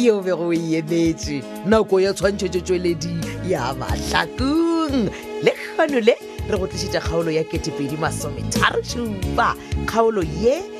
yeo bego o e emetše nako ya tshwantšhetšo tšweledi ya mahlakong le kgono le re go tlišetša kgaolo ya ketepedi masometharo šupa kgaolo ye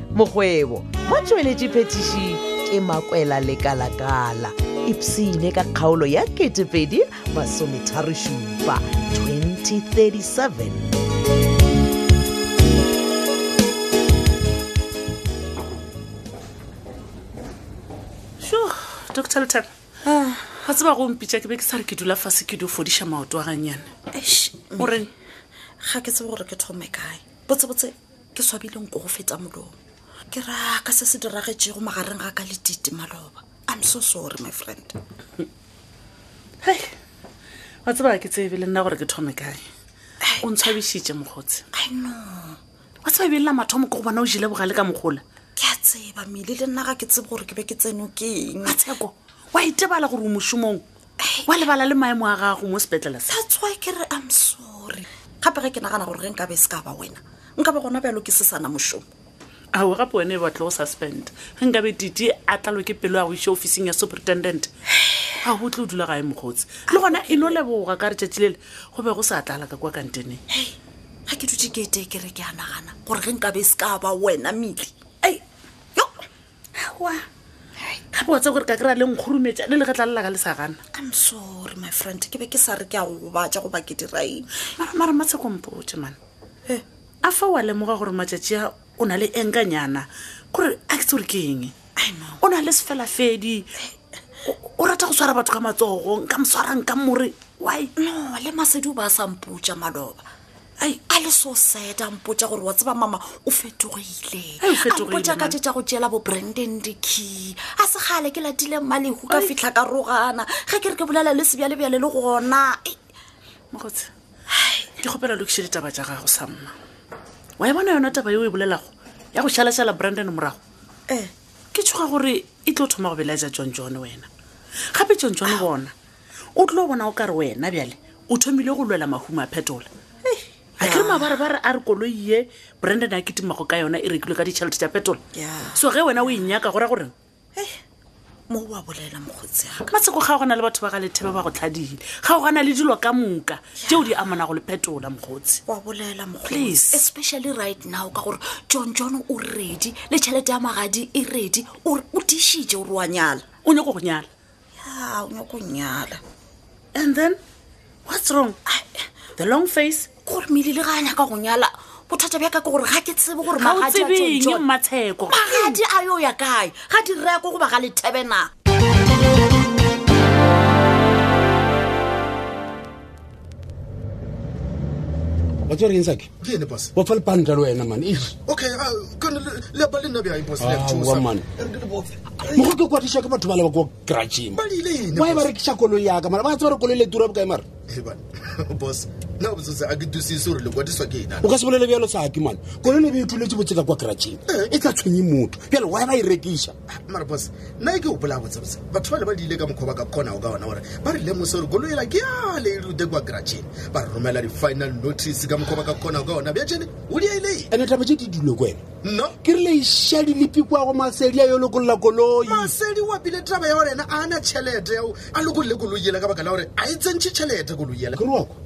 mokgwebo mo tšweletše phetiši ke makwela lekalakala ipsene ka kgaolo ya 2 masometharo šupa 2037 doctor letan ah. ga tseba go mpitša ke be ke sa re ke dula fase ke di o fodiša maoto a gannyane o reng ga ke tsebe gore ke thome kae botsebotse ke swabile nko go feta molomo ke ra ka se se diragetšego magareng ga ka letite maloba i'm so sorry my friend hei wa tseba ke tsebe le nna gore ke thome kae o ntshwabisitše mokgotsi i know wa tseba ebele la mathomo ke go bona o jile bogale ka mokgola ke a tseba mele le nna ga ke tsebe gore ke be ke tseno keng matsheko wa itebala gore o mošomong wa lebala le maemo a gago mo sepetlele sa that's why ke re i'm sorry gape ge ke nagana gore ge nkabe se ka ba wena nka ba gona bjalo ke se sana mošomo ao gape wene e batlo go suspend ge nkabe titi a tlalo ke pelo ya go iše officing ya superintendent ga go tle o dula gae mokgotsi le gona e no leboga ka re tšatši lele go be go sa tlala ka kwa kanteneng ga ke dutse ke etee ke re ke a nagana gore ge nkabe se ka ba wena mele awa ga botse gore ka kry-a le nkgorumetša le le ge tla lelaka le sa gana i'm sorry my friend ke be ke sa re ke a go gobatša goba ke diraeng mara matshekompotse mane e a fa wa lemoga gore matšatši a o na le engkanyana kore a ke tse gore ke eng o na le sefelafedi o rata go swara batho ka matsogong ka moswarang ka more wy no le masedi o ba a sampotsa maloba ai a le so sad a mpotsa gore wa tseba mama o fetogile Ai, o fetogile, mpotsa ka mama. tse tsa go tšela bo branden dikey a se gale ke latile malehu ka fitlha ka rogana ge ke re ke bolela le sebjalebjale le gona Ei, mogotse ke kgopela lokiše ditaba tša gago sa mma wa e bona yona taba yeo e bolelago ya go šalašala branden morago eh, ke tshoga gore e tlo thoma go belaja john john wena gape john john bona o tlo bona o ka re wena bjale o thomile go lwela mahumo a phetola a ke re mabarebare a re koloi ye brandon a ketimago ka yona e rekilwe ka ditšhelete tša phetola so ge wena o e nyaka go ra goreng mo wa bolela mokgotsiaka matseko ga o gana le batho ba ga lethe ba ba go tlhadile ga o gana le dilo ka moka tšeo di amanago le phetola mokgotsi wa bolela mokgotsi especially right now ka gore john john o redi le tšhelete ya magadi e redi o tišitše o re wa nyala o nyako go nyala ya o nyako nyala and then what's wrong the long face gore melile ga a nyaka go nyala bothata bja ka ke gore ga ke tsebe gore magadimmatsheko magadi a yo ya kae ga di reko goba ga lethebena wa tsere eng sake wa fa lepanta le wena mane mogo ke kwadiša ke batho ba leba ko kratšheng ba e ba rekiša koloi yaka mara ba tseba re koloi le tura bokae mara o ka se bolele bjalo sake mane koloi le be e thuletše botseka kwa kratšheng eh. e tla tshwenye motho bjale wa e ba e rekiša ah, mara bos nna ke gopola botsebotse batho bale ba di ile ka mokgwa ba ka kgonago ka ona gore ba re lemose gore kolo ela ke yale e rude kwa garageng ba romela di-final notice ka mokgwa ba ka kgonago ka ona bjajele o di ailei ande taba tse di dilo ko ene no ke rile iša dilipikwa go masedi a yo lokolola koloi masedi wa pile taba ya gore ena a na tšhelete yao a lokolole koloi ela ka baka la gore a e tsentšhe tšhelete koloi ela ke roako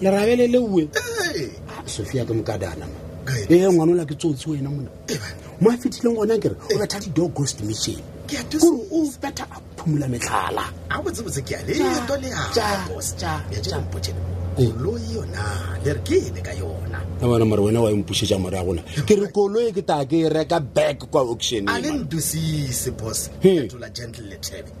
lerabe le leue sofia ke mokadana ee ngwana o la ke tsotsi wena mona mo a fetileng gona kere o betha di-door ghost mission kore o betha a phumula metlhala koloi yona le re ke ene ka yona a bona mare wena wa e mpušetša mora ya gona ke re koloi ke ta ke e reka back kwa auction a le ntosise boss tola gentle le tebe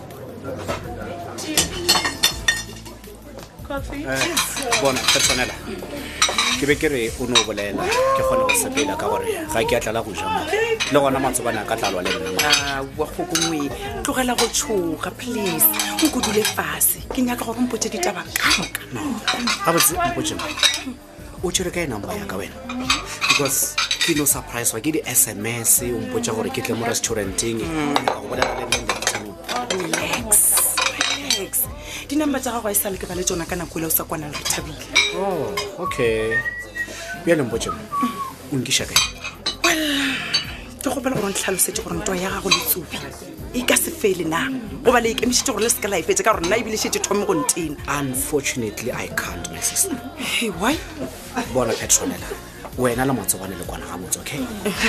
coffee. Eh, bona ke tshwanela ke be ke re o ne o bolela ke kgone go sepela ka gore ga ke a tlala go ja mo le gona matsobane a ka tlalwa le nna Ah, wa kgokongwe tlogela go tshoga please nko dule fase ke nyaka gore mpotse ditaba ka moka gabotse mpotse o tšere ka e number ya ka wena because ke no surprise wa ke di-sms o mpotsa gore ke tle mo restauranteng go bolela le nne dinumber tsa gago a e sale ke ba le tsona ka nako ele o sa kwana le thabile oh, okay bjale mpotse o nkiša kae well ke gopela gore o ntlhalosetse gore ntoa ya gago letsopi e ka se fele na goba le ikemišitše gore le se ka la epetse ka gore nna ebile šetse thome go ntena unfortunately i can't my sister hey, why bona petronela wena le motse bone le kwana gabotse okay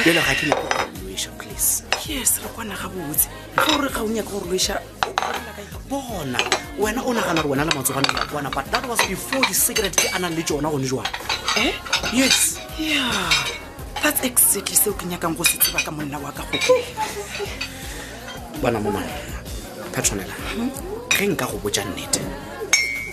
bjele ga ke nyako please yes re kwana gabotse gore ga o nyaka gore loeša bona wena o nagana gore wena le matsogane ya kwana but that was before di-secret ke a nang le tsona gone jwang eh? yes yeah that's exactly seo ke nyakang go se tseba ka monna wa ka go bona mo mana patronela ge nka go botsa nnete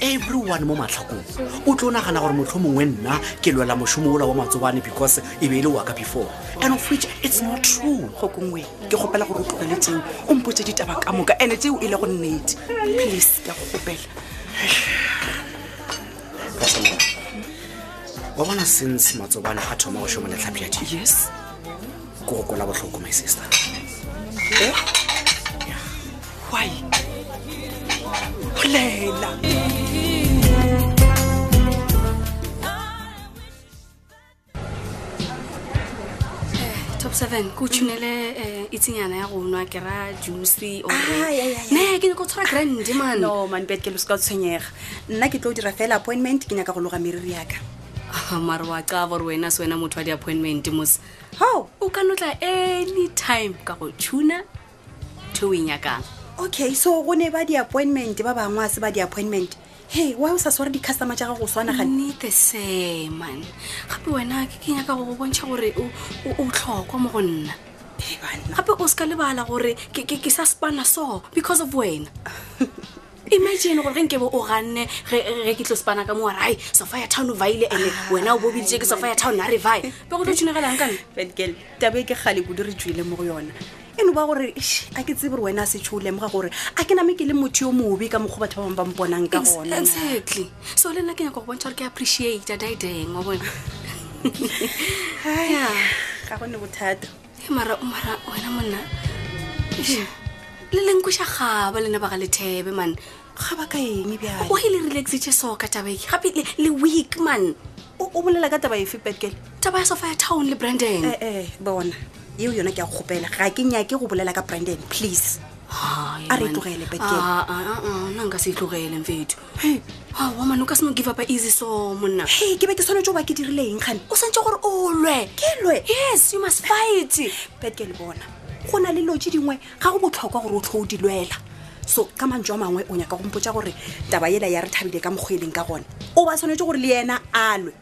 everyone mo matlhakong o tlo nagana gore motlho mongwe nna ke lwela mošomo ola wa matsobane because e be e le waka before and of which it's not true go kongwe ke kgopela gore o tlogele tseo o mpotse ditaba ka moka ande tseo e le go nnete please ke a go kgopela wa bona sense matsobane a thoma go šoma letlhapi ya di yes ke go kola botlhoko my sister eh? why bolela yeah. top seven ko tshunele um eh, itsinyana ya go nwa ke ra juice ah, ne ke nyako tshwara grande man no man bet ke lo se ka tshwenyega nna ke tlo dira fela appointment ke nyaka go loga meriri yaka ah, mare wa ka gore wena se wena motho wa di-appointment mos ho o ka notla anytime ka go tuna two e nyakang okay so go ne ba di-appointment ba bangwe a se ba di-appointment hey wa o sa swara di-customer tša gago go swana ganete seman gape wena ke ke nyaka go go bontšha gore o tlhokwa mo go nna gape o se ka lebala gore ke sa spana so because of wena imagine gore ge nke bo o ganne ge ke tlo sepana ka mo wara ai sofa ya town o vaile ande wena o bobiditse ke sofa ya town a re vae be go tlo tshunegelelang kane fetgel tabe ke gale kudu re tswile mo go yona e no ba gore a ke tsebe gore wena a setsho o lemoga gore a ke name ke le motho yo mobe ka mokgwa batho ba bangwe ba mponang ka gona exactly so le nna ke nyako go bontšha gore ke appreciate a daideng wa bone ga gone bothata mara mara wena monna le lenkweša gaba le nebaga lethebe mane ga ba ka eng bjale o e le relaxitše so ka taba eke gape le week man o bolela ka taba efe petkele taba ya sofa ya town le brandon ee eh, eh, bona yeo yona ke ya kgopela ga ke nyake go bolela ka brandon please a re tlogele petkele nna nka se e tlogeleng fetho awa mane o ka seno give up a easy so monna hey ke be ke tshwanetse o ba ke dirileng gane o swantse gore o lwe ke lwe yes you must fight bet ke le bona go na le lotse dingwe ga go botlhokwa gore o tlho o di lwela so ka mantso a mangwe o nyaka gompotsa gore taba ela ya re thabile ka mokgwa e leng ka gone o ba tshwanetse gore le yena a lwe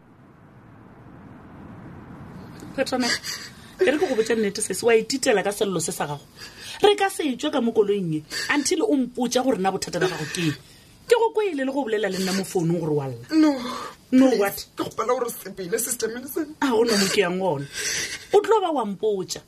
petrone e re ke go botsa nnete sese wa ititela ka selelo se sa gago re ka se tswe ka mo koloing e until o mpotsa gore na bothata ba gago ke eng. ke go kwele le go bolela le nna mo founung gore wa lla no No, please. what? ke gopela gore sepele sister medicine a o nomo ke yang gone o tlo ba wa mpotsa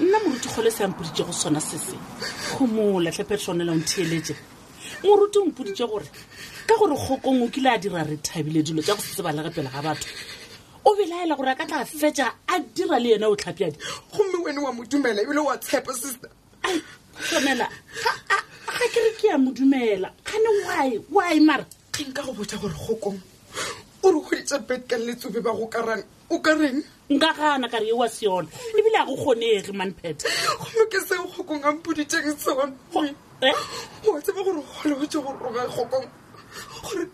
nna moruti kgole se ampoditse go sona sese go mo latlhephe tshwanela o ntheeletse moruti o mpoditse gore ka gore kgokong o kile a dira re thabile dilo tsa go se tseba lege pele ga batho o belaela gore a ka tla fetsa a dira le yena o tlhapjadi gomme wene wa modumela ebile wa tshepo sister tshwanela ga ke re ke ya modumela gane wy wy mara ke nka go botsa gore gokong o re goditse betkan letsobe ba go karang o ka reng nka gana ka re ewa se yone ebile a go kgonege manpheta gomme ke seo kgokong a mpoditseng sone eh? wa tseba gore gole o tse go roga kgokong gore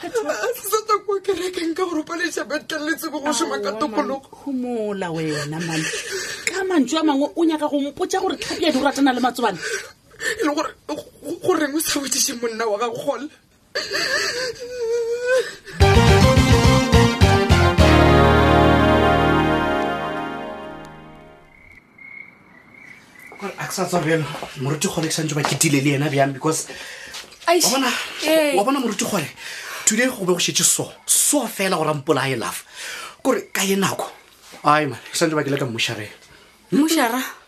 sesata ko kerekeng ka gore paletša betkan letsebo go šoma ka tokologo gomola wena mane ka mantso a mangwe o nyaka go mpotsa gore tlhapi ya di ratana le matsobane e le gore goreng o sa botsiše monna wa gago gole gore a ke sa tswa bjalo moruti gole ke santse ba ketile le ena bjang because bona ee. wa bona moruti gole today go be go šetse so so fela gore mpola a e lafa kore ka ye nako ai ma ke santse ba kele ka mmošareng mmošara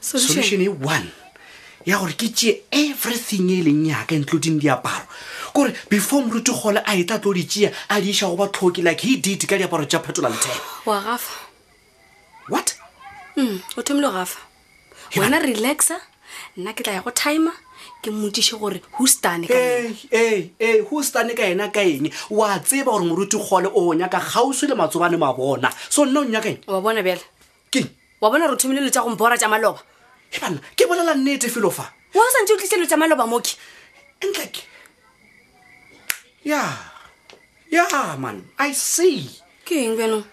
solution e one ya gore ke tšee everything e leng yaka including diaparo kore before moruti gole a e tla tlo di tšea a di iša go ba tlhoki like he did ka diaparo tša phetola lethele wa gafa what mm, o thomile go gafa wena relaxa nna ke tla ya go timer ke mmotsiše gore who stane ka ee ee ee who stane ka yena ka eng wa tseba gore moruti gole o nyaka kgauswi le matsobane ma bona so nna o nyaka eng wa bona bjale ke wa bona re thomile lo tsa gombora tsa maloba e banna ke bolela nnete felo fa wa o santse o tlise lo tsa maloba moke entleke ya ya man i see ke eng beno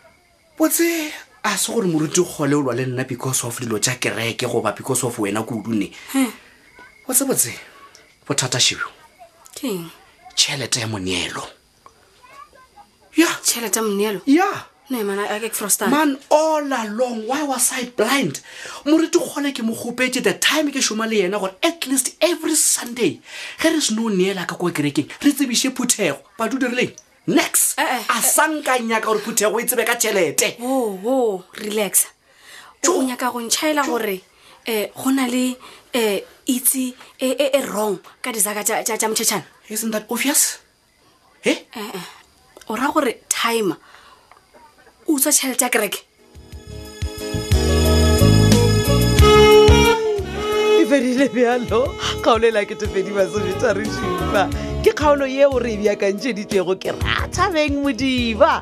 botse a se gore moruti kgole o lwa le nna because of dilo tsa kereke goba because of wena kudu ne botse botse bothata shebo ke eng tšhelete ya moneelo ya tšhelete ya moneelo ya ne mana a ke frostan man all along why was i blind moriti kgole ke mo kgopetse the time ke šoma le yena gore at least every sunday ge re seno neela ka kwa kerekeng re tsebiše phuthego badu dirileng next Eh, eh, a sanka nyaka gore phuthego e tsebe ka tšhelete wo wo relax o nyaka go ntšhaela gore um go na le um itse e e- e wrong ka disaka tša tša- tša motšhetšhana isn't that obvious Eh, eh, o ra gore timer o utswa tšhelete ya kereke e fedile bjalo kgaolo e la ketepedi masometharo šupa ke kgaolo yeo re e bjakantšheditšego ke rathabeng modiba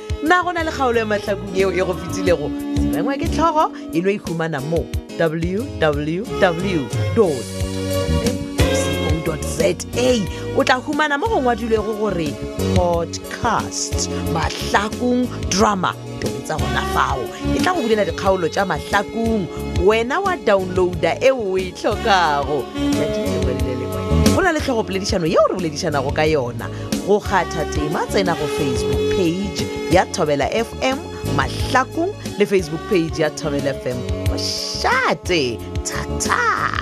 na go na le kgaolo ya mahlakong eo e go fitilego sebengwa ke tlhogo e no ihumana mo www co za o tla humana mo go ngwadilwego gore podcast mahlakong drama tong tsa gona fao e tla go bulela dikgaolo tša mahlakong wena wa downloada e o e tlhokago go na le tlhogopoledišano yeo re boledišanago ka yona go kgatha tema tsena go facebook page ya thobela fm mahlakong le facebook page ya thobela fm mošate thata